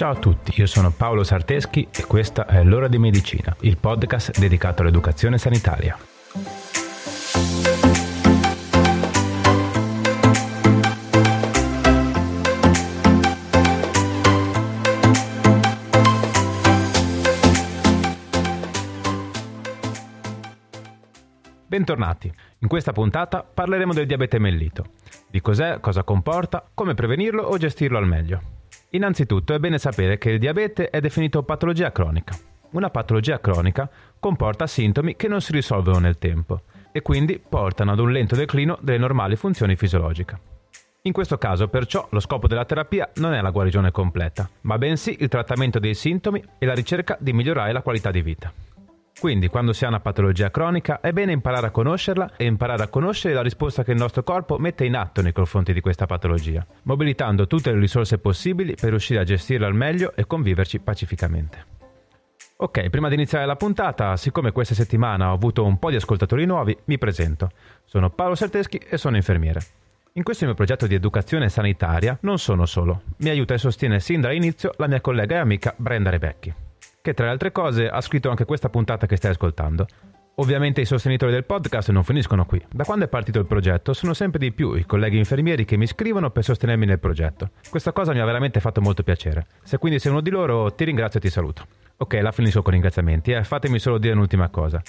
Ciao a tutti, io sono Paolo Sarteschi e questa è L'ora di medicina, il podcast dedicato all'educazione sanitaria. Bentornati. In questa puntata parleremo del diabete mellito, di cos'è, cosa comporta, come prevenirlo o gestirlo al meglio. Innanzitutto è bene sapere che il diabete è definito patologia cronica. Una patologia cronica comporta sintomi che non si risolvono nel tempo e quindi portano ad un lento declino delle normali funzioni fisiologiche. In questo caso perciò lo scopo della terapia non è la guarigione completa, ma bensì il trattamento dei sintomi e la ricerca di migliorare la qualità di vita. Quindi, quando si ha una patologia cronica, è bene imparare a conoscerla e imparare a conoscere la risposta che il nostro corpo mette in atto nei confronti di questa patologia, mobilitando tutte le risorse possibili per riuscire a gestirla al meglio e conviverci pacificamente. Ok, prima di iniziare la puntata, siccome questa settimana ho avuto un po' di ascoltatori nuovi, mi presento. Sono Paolo Serteschi e sono infermiere. In questo mio progetto di educazione sanitaria non sono solo, mi aiuta e sostiene sin dall'inizio la mia collega e amica Brenda Rebecchi che tra le altre cose ha scritto anche questa puntata che stai ascoltando. Ovviamente i sostenitori del podcast non finiscono qui. Da quando è partito il progetto sono sempre di più i colleghi infermieri che mi scrivono per sostenermi nel progetto. Questa cosa mi ha veramente fatto molto piacere. Se quindi sei uno di loro ti ringrazio e ti saluto. Ok, la finisco con ringraziamenti e eh. fatemi solo dire un'ultima cosa.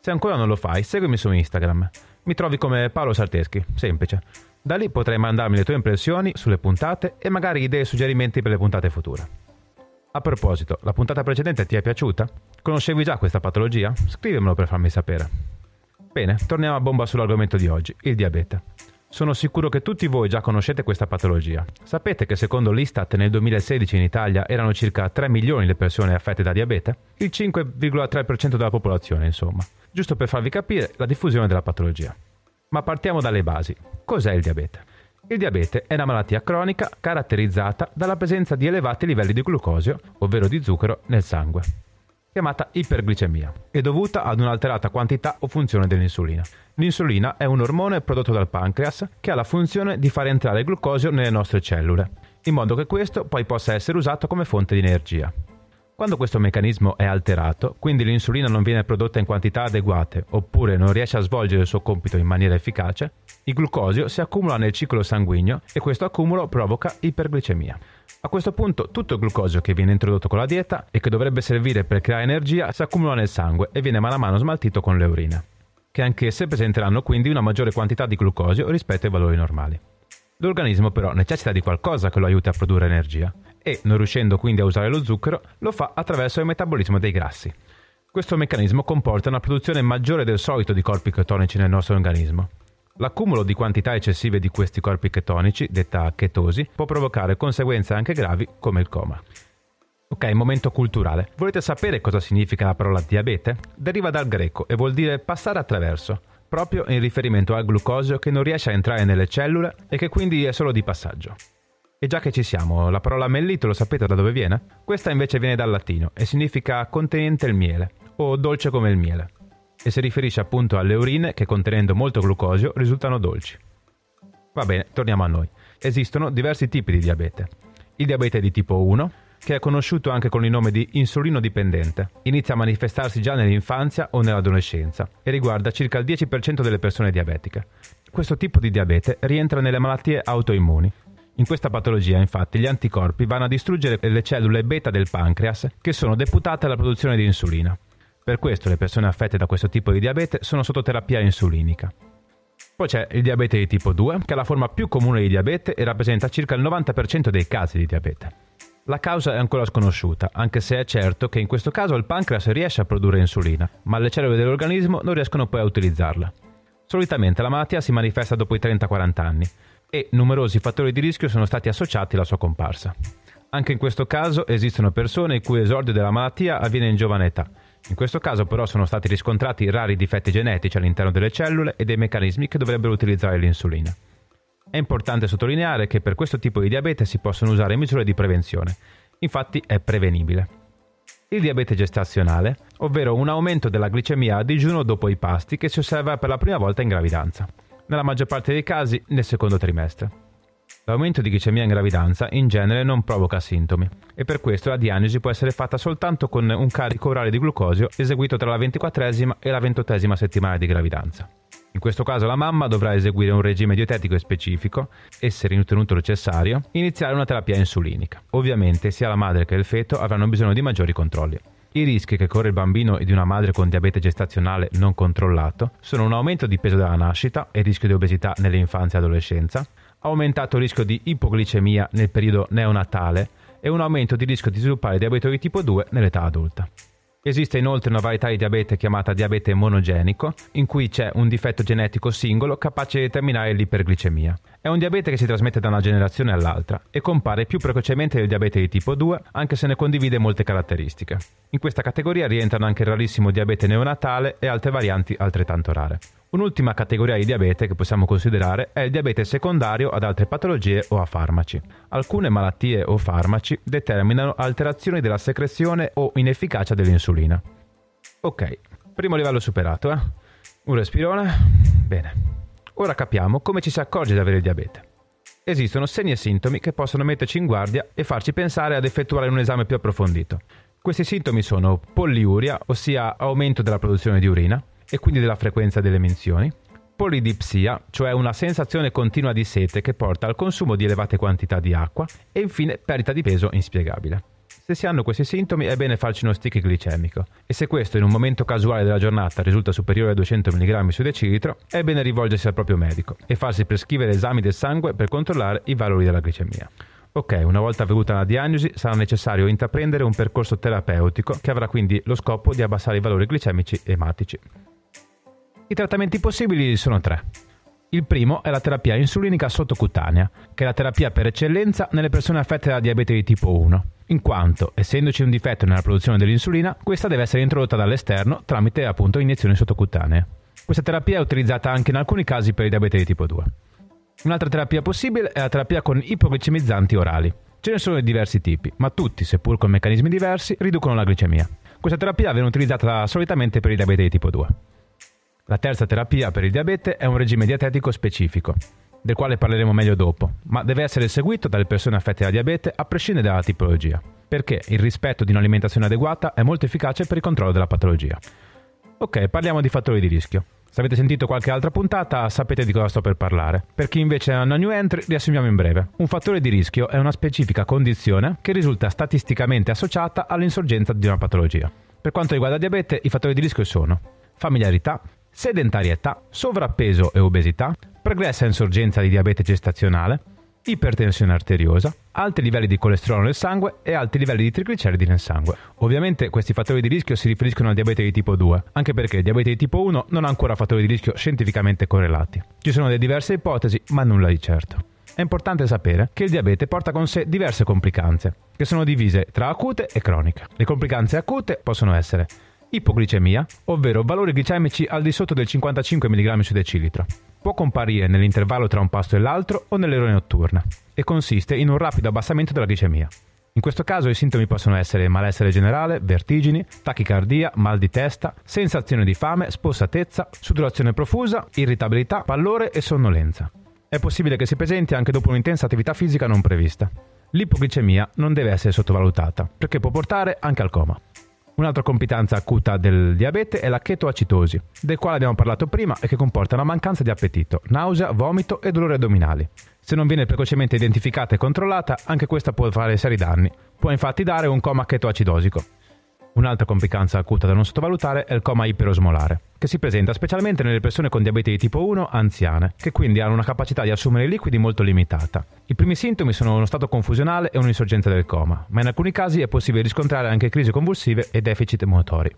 Se ancora non lo fai, seguimi su Instagram. Mi trovi come Paolo Sarteschi, semplice. Da lì potrai mandarmi le tue impressioni sulle puntate e magari idee e suggerimenti per le puntate future. A proposito, la puntata precedente ti è piaciuta? Conoscevi già questa patologia? Scrivemelo per farmi sapere. Bene, torniamo a bomba sull'argomento di oggi, il diabete. Sono sicuro che tutti voi già conoscete questa patologia. Sapete che secondo l'Istat nel 2016 in Italia erano circa 3 milioni le persone affette da diabete? Il 5,3% della popolazione, insomma. Giusto per farvi capire la diffusione della patologia. Ma partiamo dalle basi. Cos'è il diabete? Il diabete è una malattia cronica caratterizzata dalla presenza di elevati livelli di glucosio, ovvero di zucchero, nel sangue, chiamata iperglicemia, è dovuta ad un'alterata quantità o funzione dell'insulina. L'insulina è un ormone prodotto dal pancreas che ha la funzione di far entrare il glucosio nelle nostre cellule, in modo che questo poi possa essere usato come fonte di energia. Quando questo meccanismo è alterato, quindi l'insulina non viene prodotta in quantità adeguate oppure non riesce a svolgere il suo compito in maniera efficace, il glucosio si accumula nel ciclo sanguigno e questo accumulo provoca iperglicemia. A questo punto tutto il glucosio che viene introdotto con la dieta e che dovrebbe servire per creare energia si accumula nel sangue e viene mano a mano smaltito con le urine, che anch'esse presenteranno quindi una maggiore quantità di glucosio rispetto ai valori normali. L'organismo però necessita di qualcosa che lo aiuti a produrre energia e, non riuscendo quindi a usare lo zucchero, lo fa attraverso il metabolismo dei grassi. Questo meccanismo comporta una produzione maggiore del solito di corpi ketonici nel nostro organismo. L'accumulo di quantità eccessive di questi corpi ketonici, detta chetosi, può provocare conseguenze anche gravi come il coma. Ok, momento culturale. Volete sapere cosa significa la parola diabete? Deriva dal greco e vuol dire passare attraverso proprio in riferimento al glucosio che non riesce a entrare nelle cellule e che quindi è solo di passaggio. E già che ci siamo, la parola mellito lo sapete da dove viene? Questa invece viene dal latino e significa contenente il miele o dolce come il miele e si riferisce appunto alle urine che contenendo molto glucosio risultano dolci. Va bene, torniamo a noi. Esistono diversi tipi di diabete. Il diabete di tipo 1, che è conosciuto anche con il nome di insulino dipendente. Inizia a manifestarsi già nell'infanzia o nell'adolescenza e riguarda circa il 10% delle persone diabetiche. Questo tipo di diabete rientra nelle malattie autoimmuni. In questa patologia, infatti, gli anticorpi vanno a distruggere le cellule beta del pancreas che sono deputate alla produzione di insulina. Per questo le persone affette da questo tipo di diabete sono sotto terapia insulinica. Poi c'è il diabete di tipo 2, che è la forma più comune di diabete e rappresenta circa il 90% dei casi di diabete. La causa è ancora sconosciuta, anche se è certo che in questo caso il pancreas riesce a produrre insulina, ma le cellule dell'organismo non riescono poi a utilizzarla. Solitamente la malattia si manifesta dopo i 30-40 anni e numerosi fattori di rischio sono stati associati alla sua comparsa. Anche in questo caso esistono persone il cui esordio della malattia avviene in giovane età. In questo caso però sono stati riscontrati rari difetti genetici all'interno delle cellule e dei meccanismi che dovrebbero utilizzare l'insulina. È importante sottolineare che per questo tipo di diabete si possono usare misure di prevenzione, infatti è prevenibile. Il diabete gestazionale, ovvero un aumento della glicemia a digiuno dopo i pasti che si osserva per la prima volta in gravidanza, nella maggior parte dei casi nel secondo trimestre. L'aumento di glicemia in gravidanza in genere non provoca sintomi e per questo la diagnosi può essere fatta soltanto con un carico orale di glucosio eseguito tra la 24esima e la 28esima settimana di gravidanza. In questo caso la mamma dovrà eseguire un regime dietetico specifico e, se ritenuto necessario, iniziare una terapia insulinica. Ovviamente sia la madre che il feto avranno bisogno di maggiori controlli. I rischi che corre il bambino e di una madre con diabete gestazionale non controllato sono un aumento di peso dalla nascita e rischio di obesità nell'infanzia e adolescenza, aumentato rischio di ipoglicemia nel periodo neonatale e un aumento di rischio di sviluppare diabete di tipo 2 nell'età adulta. Esiste inoltre una varietà di diabete chiamata diabete monogenico, in cui c'è un difetto genetico singolo capace di determinare l'iperglicemia. È un diabete che si trasmette da una generazione all'altra e compare più precocemente del diabete di tipo 2, anche se ne condivide molte caratteristiche. In questa categoria rientrano anche il rarissimo diabete neonatale e altre varianti altrettanto rare. Un'ultima categoria di diabete che possiamo considerare è il diabete secondario ad altre patologie o a farmaci. Alcune malattie o farmaci determinano alterazioni della secrezione o inefficacia dell'insulina. Ok, primo livello superato, eh? Un respirone. Bene. Ora capiamo come ci si accorge di avere il diabete. Esistono segni e sintomi che possono metterci in guardia e farci pensare ad effettuare un esame più approfondito. Questi sintomi sono poliuria, ossia aumento della produzione di urina, e quindi della frequenza delle menzioni, polidipsia, cioè una sensazione continua di sete che porta al consumo di elevate quantità di acqua e infine perdita di peso inspiegabile. Se si hanno questi sintomi è bene farci uno stick glicemico e se questo in un momento casuale della giornata risulta superiore a 200 mg su decilitro è bene rivolgersi al proprio medico e farsi prescrivere esami del sangue per controllare i valori della glicemia. Ok, una volta avvenuta la diagnosi sarà necessario intraprendere un percorso terapeutico che avrà quindi lo scopo di abbassare i valori glicemici ematici. I trattamenti possibili sono tre. Il primo è la terapia insulinica sottocutanea, che è la terapia per eccellenza nelle persone affette da diabete di tipo 1, in quanto, essendoci un difetto nella produzione dell'insulina, questa deve essere introdotta dall'esterno tramite appunto iniezioni sottocutanee. Questa terapia è utilizzata anche in alcuni casi per il diabete di tipo 2. Un'altra terapia possibile è la terapia con ipoglicemizzanti orali. Ce ne sono di diversi tipi, ma tutti, seppur con meccanismi diversi, riducono la glicemia. Questa terapia viene utilizzata solitamente per il diabete di tipo 2. La terza terapia per il diabete è un regime dietetico specifico, del quale parleremo meglio dopo, ma deve essere seguito dalle persone affette da diabete a prescindere dalla tipologia, perché il rispetto di un'alimentazione adeguata è molto efficace per il controllo della patologia. Ok, parliamo di fattori di rischio. Se avete sentito qualche altra puntata sapete di cosa sto per parlare. Per chi invece è una new entry, riassumiamo in breve. Un fattore di rischio è una specifica condizione che risulta statisticamente associata all'insorgenza di una patologia. Per quanto riguarda il diabete, i fattori di rischio sono familiarità, sedentarietà, sovrappeso e obesità, pregressa insorgenza di diabete gestazionale, ipertensione arteriosa, alti livelli di colesterolo nel sangue e alti livelli di trigliceridi nel sangue. Ovviamente questi fattori di rischio si riferiscono al diabete di tipo 2, anche perché il diabete di tipo 1 non ha ancora fattori di rischio scientificamente correlati. Ci sono delle diverse ipotesi, ma nulla di certo. È importante sapere che il diabete porta con sé diverse complicanze, che sono divise tra acute e croniche. Le complicanze acute possono essere Ipoglicemia, ovvero valori glicemici al di sotto del 55 mg su decilitro. Può comparire nell'intervallo tra un pasto e l'altro o nelle ore notturne e consiste in un rapido abbassamento della glicemia. In questo caso i sintomi possono essere malessere generale, vertigini, tachicardia, mal di testa, sensazione di fame, spossatezza, sudorazione profusa, irritabilità, pallore e sonnolenza. È possibile che si presenti anche dopo un'intensa attività fisica non prevista. L'ipoglicemia non deve essere sottovalutata, perché può portare anche al coma. Un'altra complicanza acuta del diabete è la chetoacitosi, del quale abbiamo parlato prima e che comporta una mancanza di appetito, nausea, vomito e dolori addominali. Se non viene precocemente identificata e controllata, anche questa può fare seri danni. Può infatti dare un coma chetoacidosico. Un'altra complicanza acuta da non sottovalutare è il coma iperosmolare, che si presenta specialmente nelle persone con diabete di tipo 1 anziane, che quindi hanno una capacità di assumere liquidi molto limitata. I primi sintomi sono uno stato confusionale e un'insorgenza del coma, ma in alcuni casi è possibile riscontrare anche crisi convulsive e deficit motori.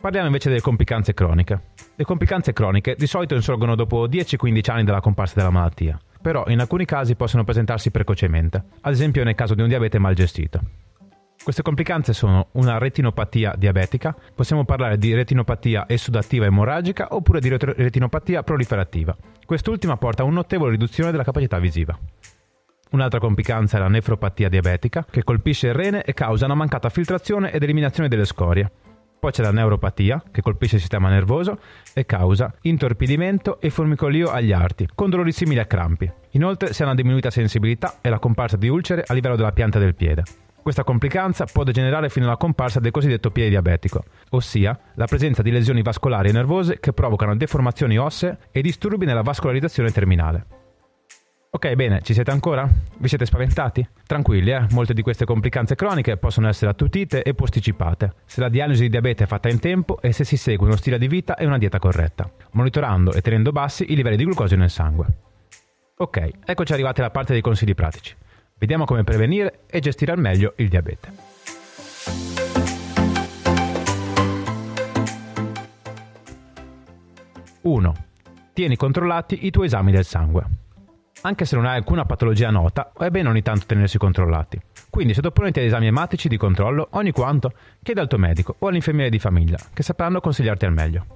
Parliamo invece delle complicanze croniche. Le complicanze croniche di solito insorgono dopo 10-15 anni dalla comparsa della malattia, però in alcuni casi possono presentarsi precocemente, ad esempio nel caso di un diabete mal gestito. Queste complicanze sono una retinopatia diabetica, possiamo parlare di retinopatia esudativa emorragica oppure di retinopatia proliferativa. Quest'ultima porta a una notevole riduzione della capacità visiva. Un'altra complicanza è la nefropatia diabetica, che colpisce il rene e causa una mancata filtrazione ed eliminazione delle scorie. Poi c'è la neuropatia, che colpisce il sistema nervoso e causa intorpidimento e formicolio agli arti, con dolori simili a crampi. Inoltre si ha una diminuita sensibilità e la comparsa di ulcere a livello della pianta del piede. Questa complicanza può degenerare fino alla comparsa del cosiddetto piede diabetico, ossia la presenza di lesioni vascolari e nervose che provocano deformazioni ossee e disturbi nella vascolarizzazione terminale. Ok, bene, ci siete ancora? Vi siete spaventati? Tranquilli, eh? molte di queste complicanze croniche possono essere attutite e posticipate, se la diagnosi di diabete è fatta in tempo e se si segue uno stile di vita e una dieta corretta, monitorando e tenendo bassi i livelli di glucosio nel sangue. Ok, eccoci arrivati alla parte dei consigli pratici. Vediamo come prevenire e gestire al meglio il diabete. Uno. Tieni controllati i tuoi esami del sangue. Anche se non hai alcuna patologia nota, è bene ogni tanto tenersi controllati. Quindi, sottoponiti ad esami ematici di controllo, ogni quanto, chiedi al tuo medico o all'infermiere di famiglia, che sapranno consigliarti al meglio.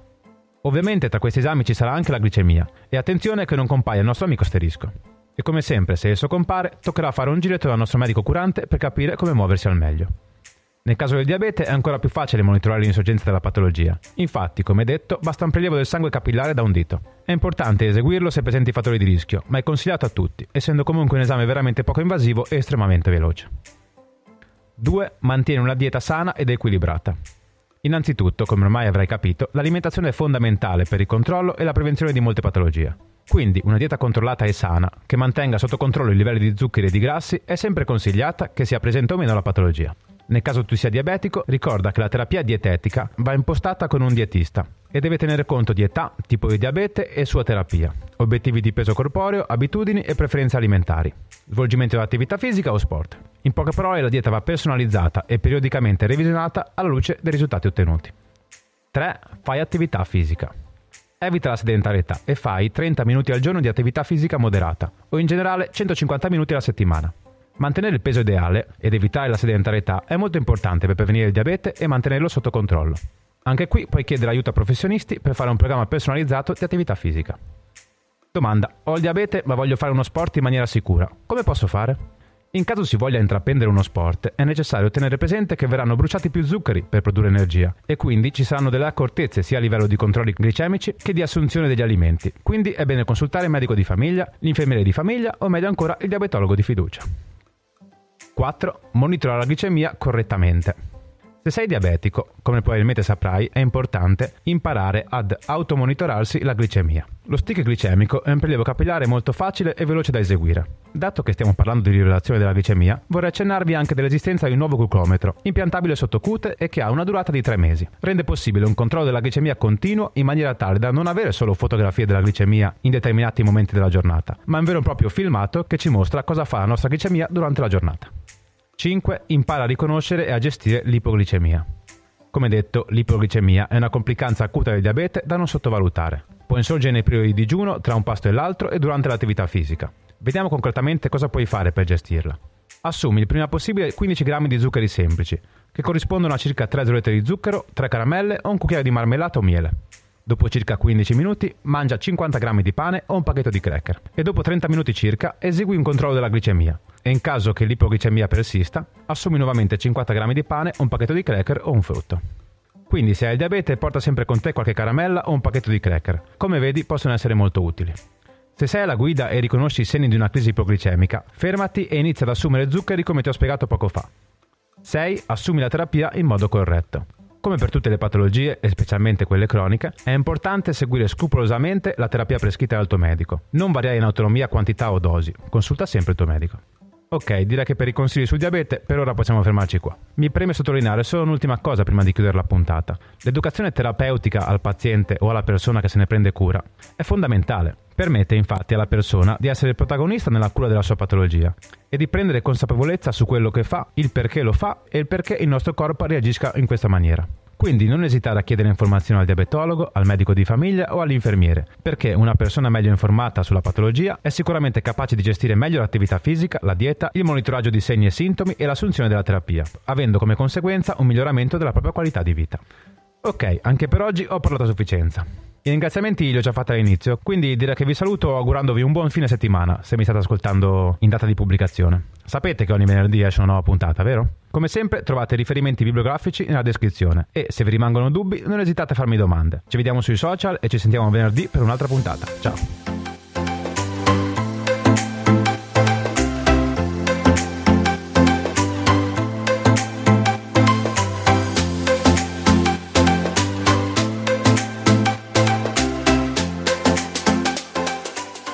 Ovviamente tra questi esami ci sarà anche la glicemia, e attenzione che non compaia il nostro amico asterisco. E come sempre, se esso compare, toccherà fare un giretto dal nostro medico curante per capire come muoversi al meglio. Nel caso del diabete è ancora più facile monitorare l'insorgenza della patologia. Infatti, come detto, basta un prelievo del sangue capillare da un dito. È importante eseguirlo se presenti fattori di rischio, ma è consigliato a tutti, essendo comunque un esame veramente poco invasivo e estremamente veloce. 2. Mantieni una dieta sana ed equilibrata. Innanzitutto, come ormai avrai capito, l'alimentazione è fondamentale per il controllo e la prevenzione di molte patologie. Quindi una dieta controllata e sana, che mantenga sotto controllo i livelli di zuccheri e di grassi, è sempre consigliata che sia presente o meno la patologia. Nel caso tu sia diabetico, ricorda che la terapia dietetica va impostata con un dietista e deve tenere conto di età, tipo di diabete e sua terapia, obiettivi di peso corporeo, abitudini e preferenze alimentari, svolgimento di attività fisica o sport. In poche parole la dieta va personalizzata e periodicamente revisionata alla luce dei risultati ottenuti. 3. Fai attività fisica. Evita la sedentarietà e fai 30 minuti al giorno di attività fisica moderata o in generale 150 minuti alla settimana. Mantenere il peso ideale ed evitare la sedentarietà è molto importante per prevenire il diabete e mantenerlo sotto controllo. Anche qui puoi chiedere aiuto a professionisti per fare un programma personalizzato di attività fisica. Domanda: Ho il diabete ma voglio fare uno sport in maniera sicura. Come posso fare? In caso si voglia intraprendere uno sport, è necessario tenere presente che verranno bruciati più zuccheri per produrre energia e quindi ci saranno delle accortezze sia a livello di controlli glicemici che di assunzione degli alimenti. Quindi è bene consultare il medico di famiglia, l'infermiere di famiglia o meglio ancora il diabetologo di fiducia. 4. Monitora la glicemia correttamente. Se sei diabetico, come probabilmente saprai, è importante imparare ad automonitorarsi la glicemia. Lo stick glicemico è un prelievo capillare molto facile e veloce da eseguire. Dato che stiamo parlando di rilevazione della glicemia, vorrei accennarvi anche dell'esistenza di un nuovo glucometro, impiantabile sotto cute e che ha una durata di 3 mesi. Rende possibile un controllo della glicemia continuo in maniera tale da non avere solo fotografie della glicemia in determinati momenti della giornata, ma un vero e proprio filmato che ci mostra cosa fa la nostra glicemia durante la giornata. 5. Impara a riconoscere e a gestire l'ipoglicemia. Come detto, l'ipoglicemia è una complicanza acuta del diabete da non sottovalutare. Può insorgere nei periodi di digiuno, tra un pasto e l'altro e durante l'attività fisica. Vediamo concretamente cosa puoi fare per gestirla. Assumi il prima possibile 15 g di zuccheri semplici, che corrispondono a circa 3 zolette di zucchero, 3 caramelle o un cucchiaio di marmellata o miele. Dopo circa 15 minuti mangia 50 g di pane o un pacchetto di cracker e dopo 30 minuti circa esegui un controllo della glicemia e in caso che l'ipoglicemia persista assumi nuovamente 50 g di pane, un pacchetto di cracker o un frutto. Quindi se hai il diabete porta sempre con te qualche caramella o un pacchetto di cracker. Come vedi possono essere molto utili. Se sei alla guida e riconosci i segni di una crisi ipoglicemica, fermati e inizia ad assumere zuccheri come ti ho spiegato poco fa. 6. Assumi la terapia in modo corretto. Come per tutte le patologie, e specialmente quelle croniche, è importante seguire scrupolosamente la terapia prescritta dal tuo medico. Non variare in autonomia quantità o dosi. Consulta sempre il tuo medico. Ok, direi che per i consigli sul diabete per ora possiamo fermarci qua. Mi preme sottolineare solo un'ultima cosa prima di chiudere la puntata. L'educazione terapeutica al paziente o alla persona che se ne prende cura è fondamentale. Permette infatti alla persona di essere protagonista nella cura della sua patologia e di prendere consapevolezza su quello che fa, il perché lo fa e il perché il nostro corpo reagisca in questa maniera. Quindi non esitare a chiedere informazioni al diabetologo, al medico di famiglia o all'infermiere, perché una persona meglio informata sulla patologia è sicuramente capace di gestire meglio l'attività fisica, la dieta, il monitoraggio di segni e sintomi e l'assunzione della terapia, avendo come conseguenza un miglioramento della propria qualità di vita. Ok, anche per oggi ho parlato a sufficienza. I ringraziamenti li ho già fatti all'inizio, quindi direi che vi saluto augurandovi un buon fine settimana se mi state ascoltando in data di pubblicazione. Sapete che ogni venerdì esce una nuova puntata, vero? Come sempre trovate riferimenti bibliografici nella descrizione e se vi rimangono dubbi non esitate a farmi domande. Ci vediamo sui social e ci sentiamo venerdì per un'altra puntata. Ciao!